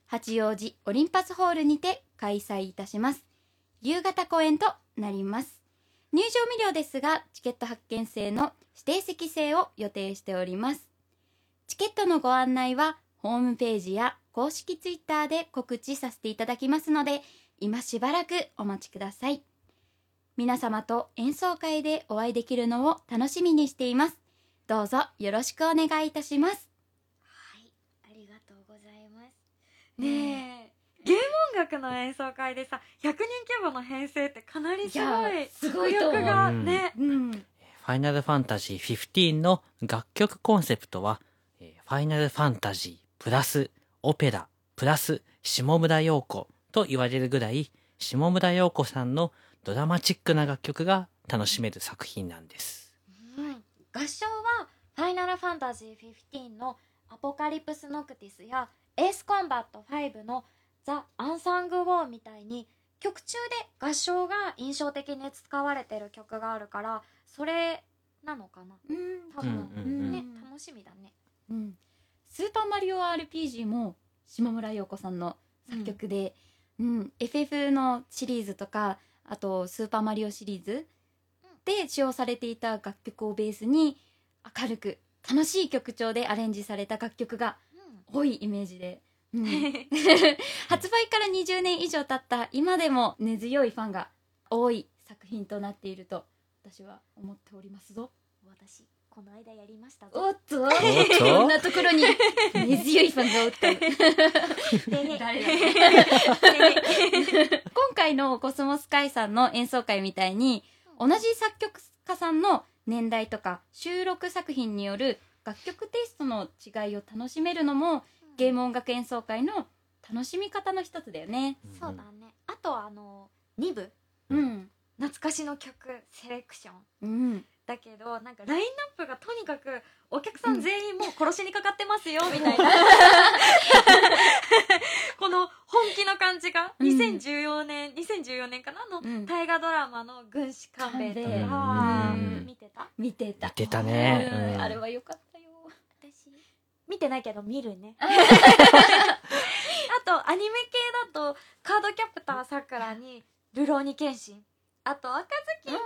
八王子オリンパスホールにて開催いたします。夕方公演となります。入場無料ですがチケット発券制の指定席制を予定しております。チケットのご案内はホームページや公式ツイッターで告知させていただきますので今しばらくお待ちください。皆様と演奏会でお会いできるのを楽しみにしています。どうぞよろしくお願いいたします。はいありがとうございます。ねえゲーム音楽の演奏会でさ100人規模の編成ってかなりすごいすごいとがう。んね、うん。ファイナルファンタジー15の楽曲コンセプトは、えーファイナルファンタジープラスオペラプラス下村陽子と言われるぐらい下村陽子さんのドラマチックな楽曲が楽しめる作品なんです。うん合唱は「ファイナルファンタジー15」の「アポカリプス・ノクティス」や「エース・コンバット5」の「ザ・アンサング・ウォー」みたいに曲中で合唱が印象的に使われてる曲があるからそれなのかな？うん多分、うんうんうんね楽しみだね。うん、スーパーマリオ RPG も島村陽子さんの作曲で、うん。FF のシリーズとかあとスーパーマリオシリーズで使用されていた楽曲をベースに明るく楽しい曲調でアレンジされた楽曲が多いイメージで、うん。[laughs] 発売から20年以上経った今でも根強いファンが多い作品となっていると私は思っておりますぞ。私この間やりましたぞ。おっと？おっと？こんなところに根強いファンがおった。の [laughs] で誰だ [laughs] 今回のコスモス会さんの演奏会みたいに同じ作曲家さんの年代とか収録作品による楽曲テイストの違いを楽しめるのもゲーム音楽演奏会の楽しみ方の一つだよね。そうだね。あとあの2部うん、懐かしの曲セレクション。うん、だけどなんかラインナップがとにかくお客さん全員もう殺しにかかってますよ [laughs] みたいな、[laughs] この本気の感じがうん。2014年、2014年かな？あの、うん。大河ドラマの「軍師官兵衛」と見てた？見てた。見てたね。うん。うん。あれは良かったよ。私？見てないけど見るね。あ。[laughs] とアニメ系だとカードキャプターさくらにルローニケンシンあと赤ずきんちゃち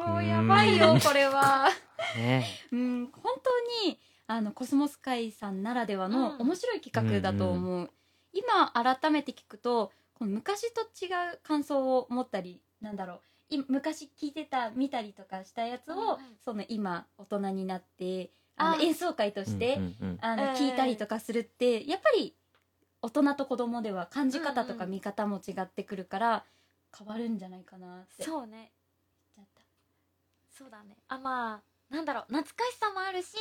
ゃも。もうやばいよこれは。[laughs] ね。うん本当にあのコスモス会さんならではのうん。面白い企画だと思う、今改めて聞くとこの昔と違う感想を持ったりなんだろうい昔聞いてた見たりとかしたやつを、うんうん。その今大人になってあ。のあ演奏会として、うんうんうん。あのうん。聞いたりとかするってやっぱり大人と子供では感じ方とかうんうん見方も違ってくるから変わるんじゃないかなって。そうね。そうだね。あまあなんだろう。懐かしさもあるし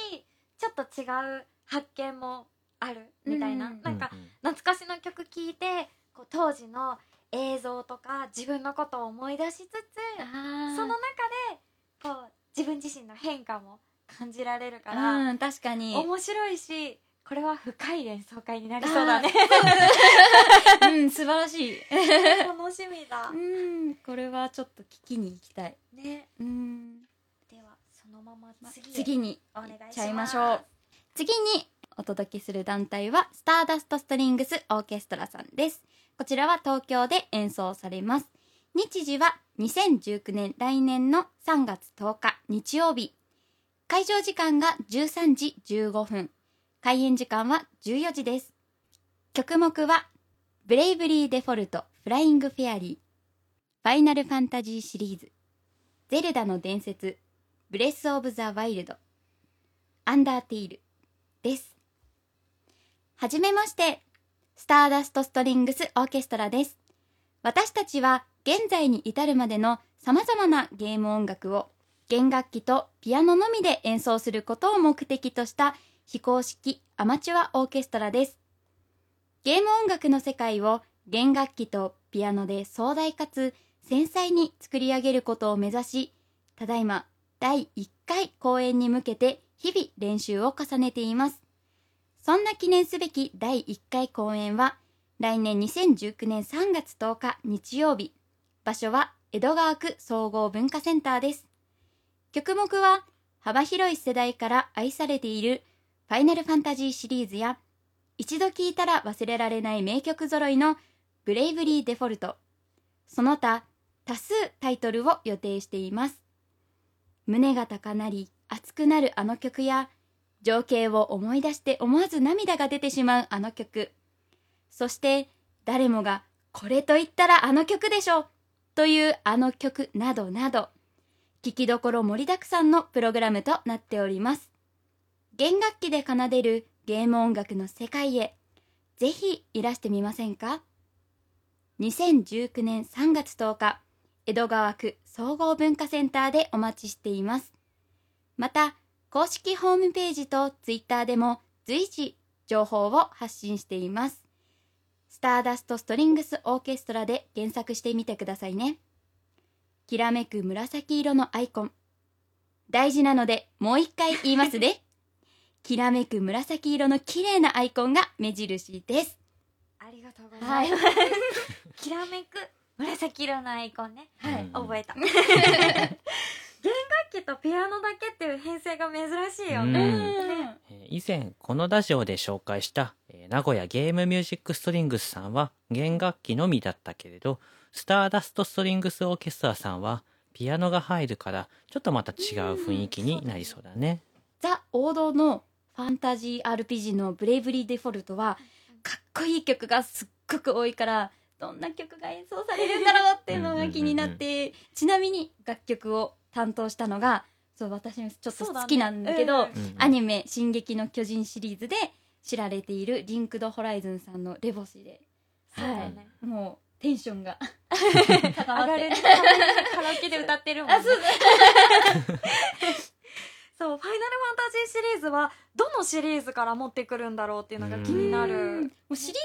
ちょっと違う発見もあるみたいな、うんなんか懐かしの曲聴いてこう当時の映像とか自分のことを思い出しつつその中でこう自分自身の変化も感じられるから、うん確かに。面白いしこれは深い演奏会になりそうだね。うん素晴らしい。[laughs] 楽しみだ。うんこれはちょっと聞きに行きたい。ね。うん。ではそのまま次へ。次にお願いします。ちゃいましょう。次にお届けする団体はスターダストストリングスオーケストラさんです。こちらは東京で演奏されます。日時は2019年来年の3月10日日曜日。会場時間が13時15分開演時間は14時です曲目はブレイブリーデフォルトフライングフェアリーファイナルファンタジーシリーズゼルダの伝説ブレスオブザワイルドアンダーテイルです。はじめまして、スターダストストリングスオーケストラです。私たちは現在に至るまでの様々なゲーム音楽を弦楽器とピアノのみで演奏することを目的とした非公式アマチュアオーケストラです。ゲーム音楽の世界を弦楽器とピアノで壮大かつ繊細に作り上げることを目指し、ただいま第1回公演に向けて日々練習を重ねています。そんな記念すべき第1回公演は来年2019年3月10日日曜日。場所は江戸川区総合文化センターです。曲目は幅広い世代から愛されているファイナルファンタジーシリーズや一度聴いたら忘れられない名曲揃いのブレイブリーデフォルト、その他多数タイトルを予定しています。胸が高鳴り熱くなるあの曲や情景を思い出して思わず涙が出てしまうあの曲。そして誰もがこれと言ったらあの曲でしょというあの曲などなど聴きどころ盛りだくさんのプログラムとなっております。弦楽器で奏でるゲーム音楽の世界へぜひいらしてみませんか？2019年3月10日江戸川区総合文化センターでお待ちしています。また、公式ホームページとツイッターでも随時情報を発信しています。スターダストストリングスオーケストラで検索してみてくださいね。きらめく紫色のアイコン。大事なのでもう一回言いますね。きらめく紫色の綺麗なアイコンが目印です。ありがとうございます、きらめく紫色のアイコンね。はい。うん覚えた。弦楽器とピアノだけっていう編成が珍しいようん。ね、ねえー以前このラジオで紹介した、えー名古屋ゲームミュージックストリングスさんは弦楽器のみだったけれどスターダストストリングスオーケストラさんはピアノが入るからちょっとまた違う雰囲気になりそうだね。ザ王道のファンタジー RPG のブレイブリーデフォルトはかっこいい曲がすっごく多いからどんな曲が演奏されるんだろうっていうのが気になってちなみに楽曲を担当したのがそう私もちょっと好きなんだけどね。アニメ「進撃の巨人」シリーズで知られているリンクドホライズンさんのレボシで、そうだよね、もうテンションが上 [laughs] 高まって。カラオケで歌ってるもんね。あそうだ [laughs] そうファイナルファンタジーシリーズはどのシリーズから持ってくるんだろうっていうのが気になうん。るもうシリーズ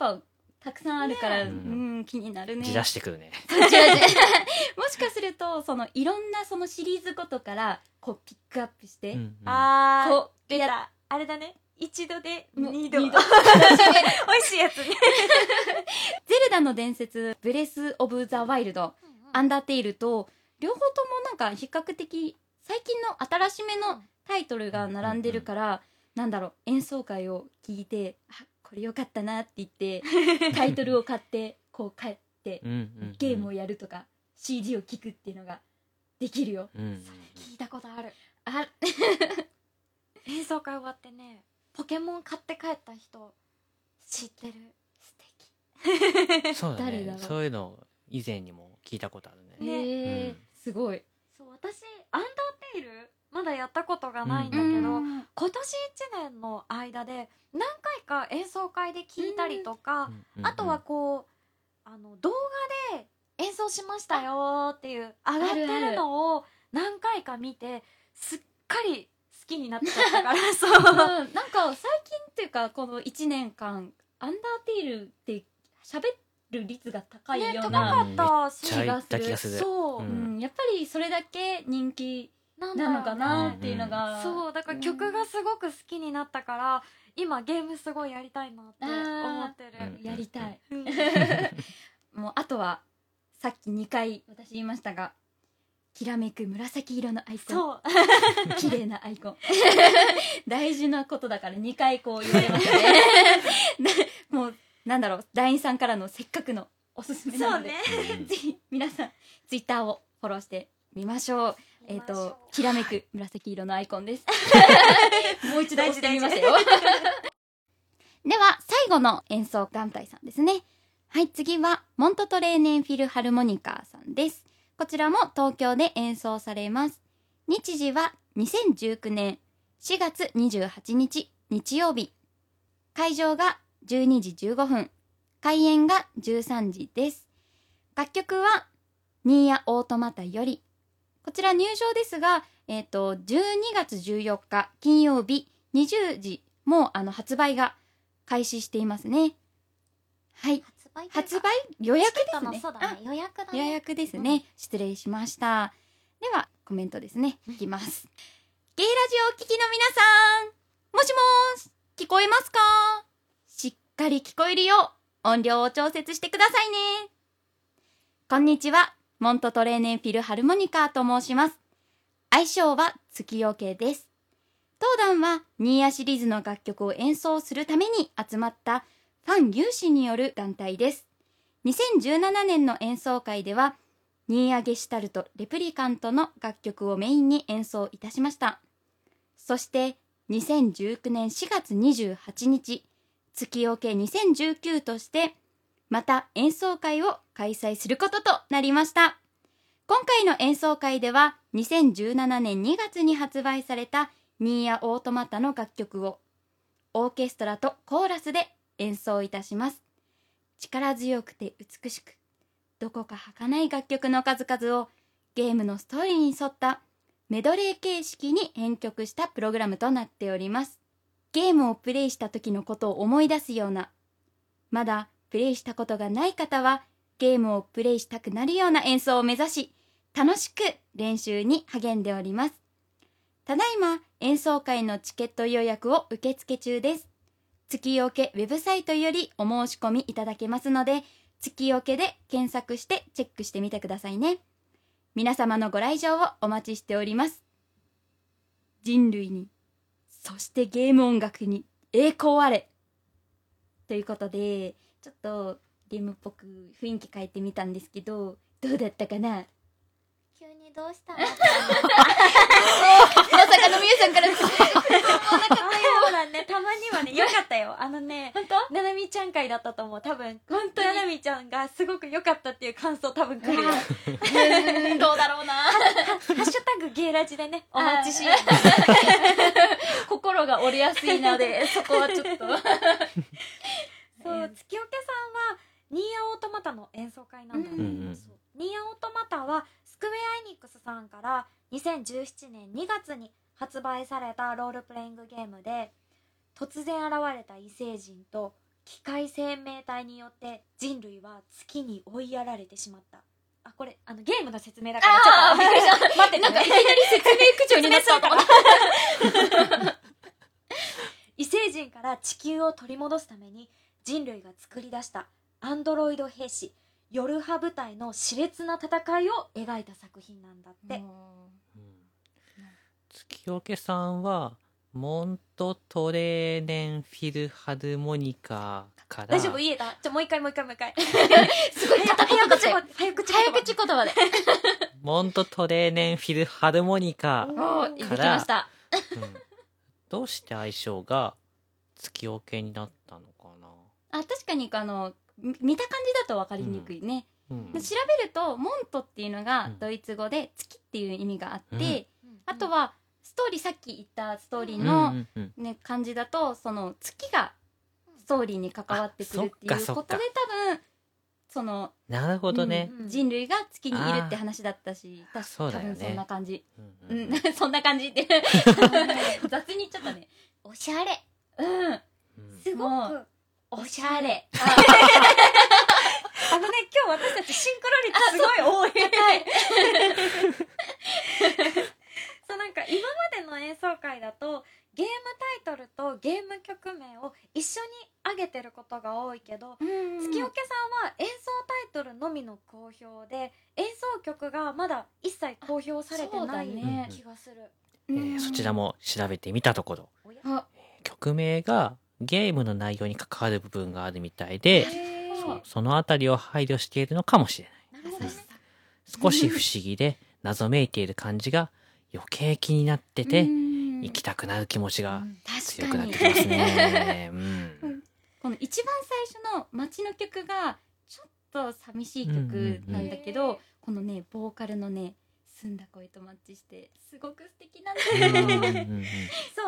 がやっぱたくさんあるから、ねうん。気になるね。じらしてくるね。違う違う [laughs] もしかするとそのいろんなそのシリーズごとからこうピックアップして、うんうん。あーこう出たあれだね。一度でもう二度。二度。[laughs] 美味しいやつね。[laughs] ゼルダの伝説ブレス・オブ・ザ・ワイルドアンダーテイルと両方ともなんか比較的最近の新しめのタイトルが並んでるから、なんだろう演奏会を聞いてあこれよかったなって言って [laughs] タイトルを買ってこう帰ってゲームをやるとか CD を聴くっていうのができるよ。うんうん聞いたことある。あ [laughs] 演奏会終わってねポケモン買って帰った人知ってる？素敵。そうだね。誰だろう？そういうの以前にも聞いたことあるね。ね。へえうん。すごい。そう私イルまだやったことがないんだけど、うん。今年1年の間で何回か演奏会で聞いたりとか、うん。あとはこうあの動画で演奏しましたよっていう上がってるのを何回か見てすっかり好きになっちゃったからそう。[laughs] うん。なんか最近っていうかこの1年間アンダーテイルって喋る率が高いね高ような、かったし、めっちゃ行った気がする。そう、うんうん、やっぱりそれだけ人気なんだろうね。なのかなっていうのが、そうだから曲がすごく好きになったから今ゲームすごいやりたいなって思ってる、うん。やりたい、うん。もうあとはさっき2回私。言いましたがきらめく紫色のアイコン。そう。綺麗なアイコン。大事なことだから2回こう言われましたね。[laughs] でもうなんだろう団員さんからのせっかくのおすすめなので、うんぜひ皆さんツイッターをフォローしてみましょう。えっ、ときらめく紫色のアイコンです。[laughs] もう一度押してみましたよ [laughs] では最後の演奏団体さんですね。はい次はモントトレーネンフィルハルモニカさんです。こちらも東京で演奏されます。日時は2019年4月28日日曜日。会場が12時15分開演が13時です。楽曲はニーヤオートマタよりこちら入場ですが、えっ、と、12月14日金曜日20時もうあの発売が開始していますね。はい。発売発売？予約ですね。そうだね予約だあね予約ですね。失礼しました。では、コメントですね。いきます。ゲイラジオをお聞きの皆さんもしもーし聞こえますか？しっかり聞こえるよう音量を調節してくださいね。こんにちは。モントトレーネンフィルハルモニカと申します。愛称は月よけです。当団はニーヤシリーズの楽曲を演奏するために集まったファン有志による団体です。2017年の演奏会では、ニーヤゲシュタルト・レプリカントの楽曲をメインに演奏いたしました。そして、2019年4月28日、月よけ2019として、また演奏会を開催することとなりました。今回の演奏会では、2017年2月に発売されたニーヤオートマタの楽曲を、オーケストラとコーラスで演奏いたします。力強くて美しく、どこか儚い楽曲の数々をゲームのストーリーに沿ったメドレー形式に編曲したプログラムとなっております。ゲームをプレイした時のことを思い出すような、まだプレイしたことがない方はゲームをプレイしたくなるような演奏を目指し、楽しく練習に励んでおります。ただいま演奏会のチケット予約を受付中です。月よけウェブサイトよりお申し込みいただけますので、月よけで検索してチェックしてみてくださいね。皆様のご来場をお待ちしております。人類に、そしてゲーム音楽に栄光あれということで、ちょっとゲームっぽく雰囲気変えてみたんですけど、どうだったかな？急にどうしたの？[laughs] まさかのみゆさんからほらねたまにはねよかったよ。あのね本当？ななみちゃん会だったと思う。多分本当に？ななみちゃんがすごく良かったっていう感想多分来るよ。[laughs] どうだろうな。ハッシュタグゲイラジでねお待ちしよ [laughs] 心が折れやすいのでそこはちょっとうそう月岡さんはニーヤオートマタの演奏会なんだね、うんうんニーヤオートマタはスクウェア・エニックスさんから2017年2月に発売されたロールプレイングゲームで突然現れた異星人と機械生命体によって人類は月に追いやられてしまった。あこれあのゲームの説明だからちょっと待ってなんかいきなり説明口調になった。説 [laughs] 異星人から地球を取り戻すために人類が作り出したアンドロイド兵士ヨルハ部隊の熾烈な戦いを描いた作品なんだって、うん。月岡さんはモントトレーネンフィルハルモニカから。大丈夫？言えた？じゃあもう一回もう一回もう一回。すごい早口言葉早口言葉で。モントトレーネンフィルハルモニカ、おーできました。うん。どうして愛称が月桶になったのあ確かにあのみ見た感じだと分かりにくいね、うん。で調べるとモントっていうのがうん。ドイツ語で月っていう意味があって、うん。あとはストーリーさっき言ったストーリーうんの、うんうん。ね、感じだとその月がストーリーに関わってくるっていうことで多分そのなるほどね、うん人類が月にいるって話だったしあー。たそうだよね。多分そんな感じ、うんううん。ん。[laughs] そんな感じって [laughs] [laughs] 雑に言っちゃったねおしゃれ。うん。うん。すごもくおしゃれ。あのね今日私たちシンクロ率すごい多い。高い。そうなんか今までの演奏会だとゲームタイトルとゲーム曲名を一緒に上げてることが多いけど月桶さんは演奏タイトルのみの公表で演奏曲がまだ一切公表されてないだね。気がする、えーそちらも調べてみたところ曲名がゲームの内容に関わる部分があるみたいでそのあたりを配慮しているのかもしれない。な少し不思議で謎めいている感じが余計気になっててうん。行きたくなる気持ちが強くなってきますね。うん。この一番最初の街の曲がちょっと寂しい曲なんだけど、うんうんうん。このねボーカルのね澄んだ声とマッチしてすごく素敵なんそう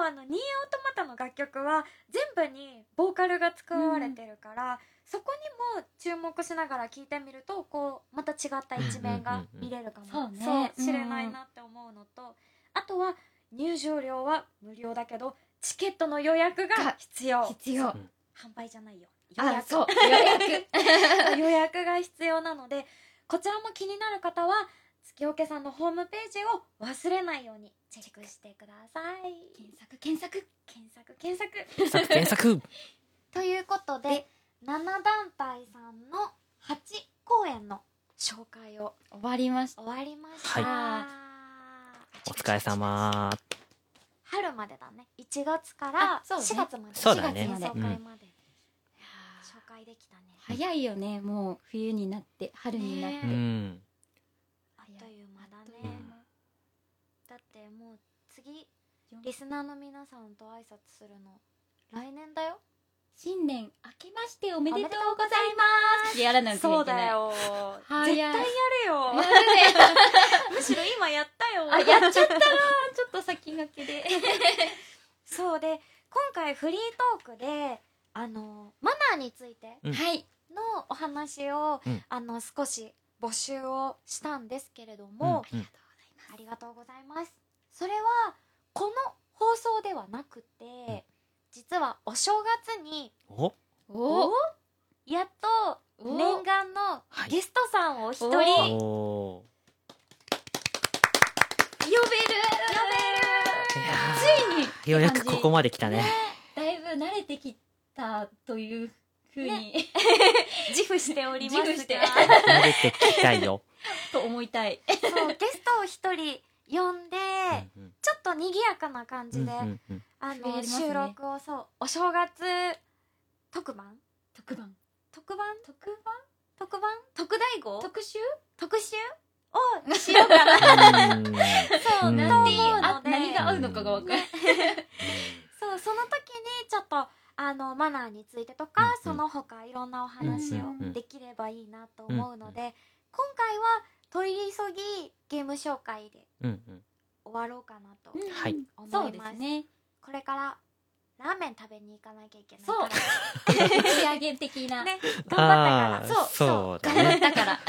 あのニーオートマタの楽曲は全部にボーカルが使われてるから、そこにも注目しながら聴いてみるとこうまた違った一面が見れるかも、うんうんうんそうね知れないなって思うのと、あとは入場料は無料だけどチケットの予約が必要。必要。販売じゃないよ。予約。あそう。予約。[laughs] 予約が必要なのでこちらも気になる方は月桶さんのホームページを忘れないようにチェックしてください検索検索。検索検索検索検索 [laughs] ということで7団体さんの8公演の紹介を終わりました。終わりました、はお疲れ様。春までだね1月からあそうね4月までそうだね4月演奏会まで紹介できたね、早いよね。もう冬になって春になって。ねうん。あっという間だあっというね間だってもう次リスナーの皆さんと挨拶するの来年だよ新年明けましておめでとうございます。やらないけない。そうだ。よ絶対やるよやるね。むしろ今やったよあやっちゃったな。ちょっと先駆けで。[laughs] そうで今回フリートークであのマナーについて。のお話を、うんあの少し募集をしたんですけれども、うんうんありがとうございますそれはこの放送ではなくて、実はお正月にお？お？やっとお？念願のはい。ゲストさんを一人お？呼べる。お呼べる。ついにーようやくここまで来たね。だいぶ慣れてきたというふうに、[laughs] 自負しておりますが。慣れてきたよ。[laughs] と思いたい。そうゲストを一人呼んで、うんうん。ちょっと賑やかな感じで、うんうんあの、やりますね。収録をそうお正月特番？特番。特番？特番？特番？特大号？特集？特集？をしようかな。うん。そう、うん。なんていいと思うあので。何が合うのかがわかんない。そうその時にちょっとあのマナーについてとか、うんうん。その他いろんなお話うんをできればいいなと思うので、今回は取り急ぎゲーム紹介でうんうん終わろうかなとうんはいそう思います,、ですね。これからラーメン食べに行かなきゃいけないそうから仕上げ的な。[laughs] ね頑張ったからあーそうそうだ頑張ね。ったから。[laughs]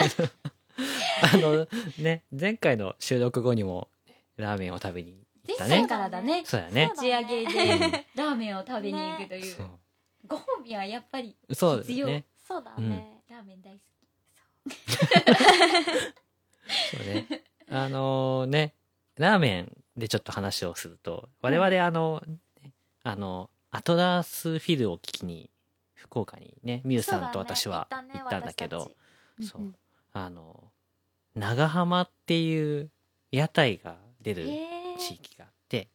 あの、ね、前回の収録後にもラーメンを食べに行ったね前回。からだね。そうだね。打ち上げうでんラーメンを食べに行くというそう。ご褒美はやっぱりそうです必要ね。そうだね、ラーメン大好 [laughs] そうね。あのね、ラーメンでちょっと話をすると、我々あの、ねあの、アトラスフィルを聞きに、福岡にね、ミュウさんと私は行ったんだけど、そう。あの、長浜っていう屋台が出る地域があって、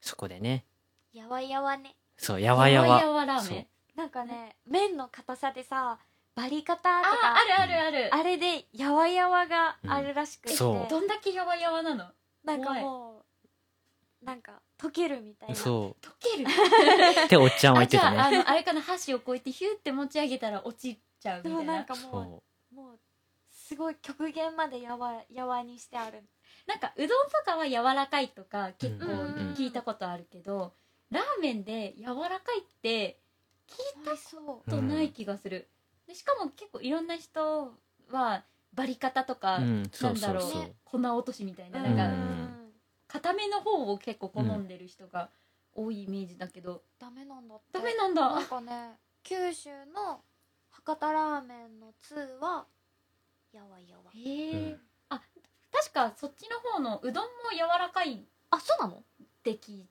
そこでね、やわやわね。そう、やわやわ。やわラーそう。メンなんかね麺の硬さでさバリ方とあか。あるあるある。あれでやわやわがあるらしくて、どんだけやわやわなの？なんかもうなんか溶けるみたいな。そ溶ける？う。[laughs] っておっちゃんは言あじゃあってたね。あのあれかな箸をこうやってヒューって持ち上げたら落ちちゃうみたいな。なんかもそうもう。すごい極限までやわやわにしてある。なんかうどんとかは柔らかいとか結構うん聞いたことあるけど、ラーメンで柔らかいって聞いたそうことない気がする、でしかも結構いろんな人はバリ方とか、うん、そなんだろう。うそうそう。粉落としみたいなうん。なんかうん。固めの方を結構好んでる人が多いイメージだけど、ダメなんだって。ダメなんだ。なんかね九州の博多ラーメンの2はやわやわ。へえ、うんあ確かそっちの方のうどんも柔らかいっあそうなの？て聞い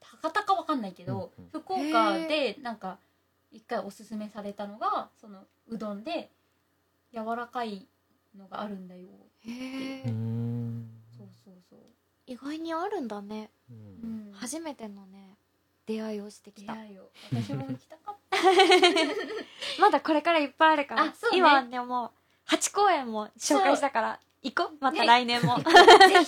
博多かわかんないけど、うんうん。福岡でなんか一回おすすめされたのがそのうどんで柔らかいのがあるんだよへえ。そうそうそう、意外にあるんだね。ううん。ん、初めてのね出会いをしてきた。出会いを。私も行きたかった。[laughs] まだこれからいっぱいあるからあそうね。今はねもう8公演も紹介したから行こう。またね来年も。ぜひ。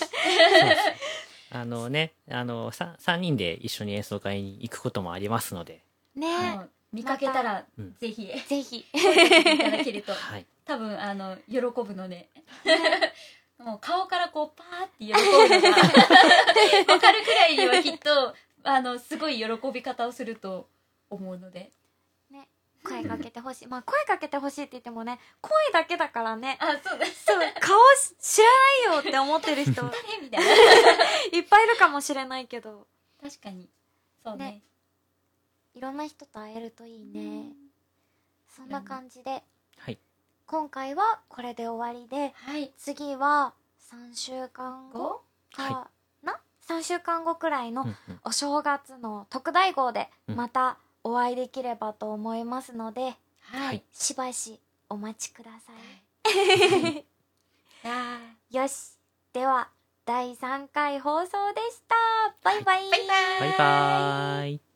[laughs] あのね、あの、さ3人で一緒に演奏会に行くこともありますので、ね。もう見かけたら、うん。ぜひ。ぜひ。いただけるとはい。多分あの喜ぶので。[laughs] もう顔からこうパーって喜ぶのが分かるくらいにはきっとあのすごい喜び方をすると思うので。声かけてほしい。まあ声かけてほしいって言ってもね声だけだからね。あそうだ。そう顔し知らないよって思ってる人。[laughs] 誰みたいな。[laughs] いっぱいいるかもしれないけど。確かに。そうね。ねいろんな人と会えるといいねそんな感じではい。今回はこれで終わりではい次は3週間後かはな、3週間後くらいのお正月の特大号でうんまたお会いできればと思いますので、はいしばしお待ちください。あ [laughs] よし。では、第3回放送でした。バイバイ。バイバイバイバーイ。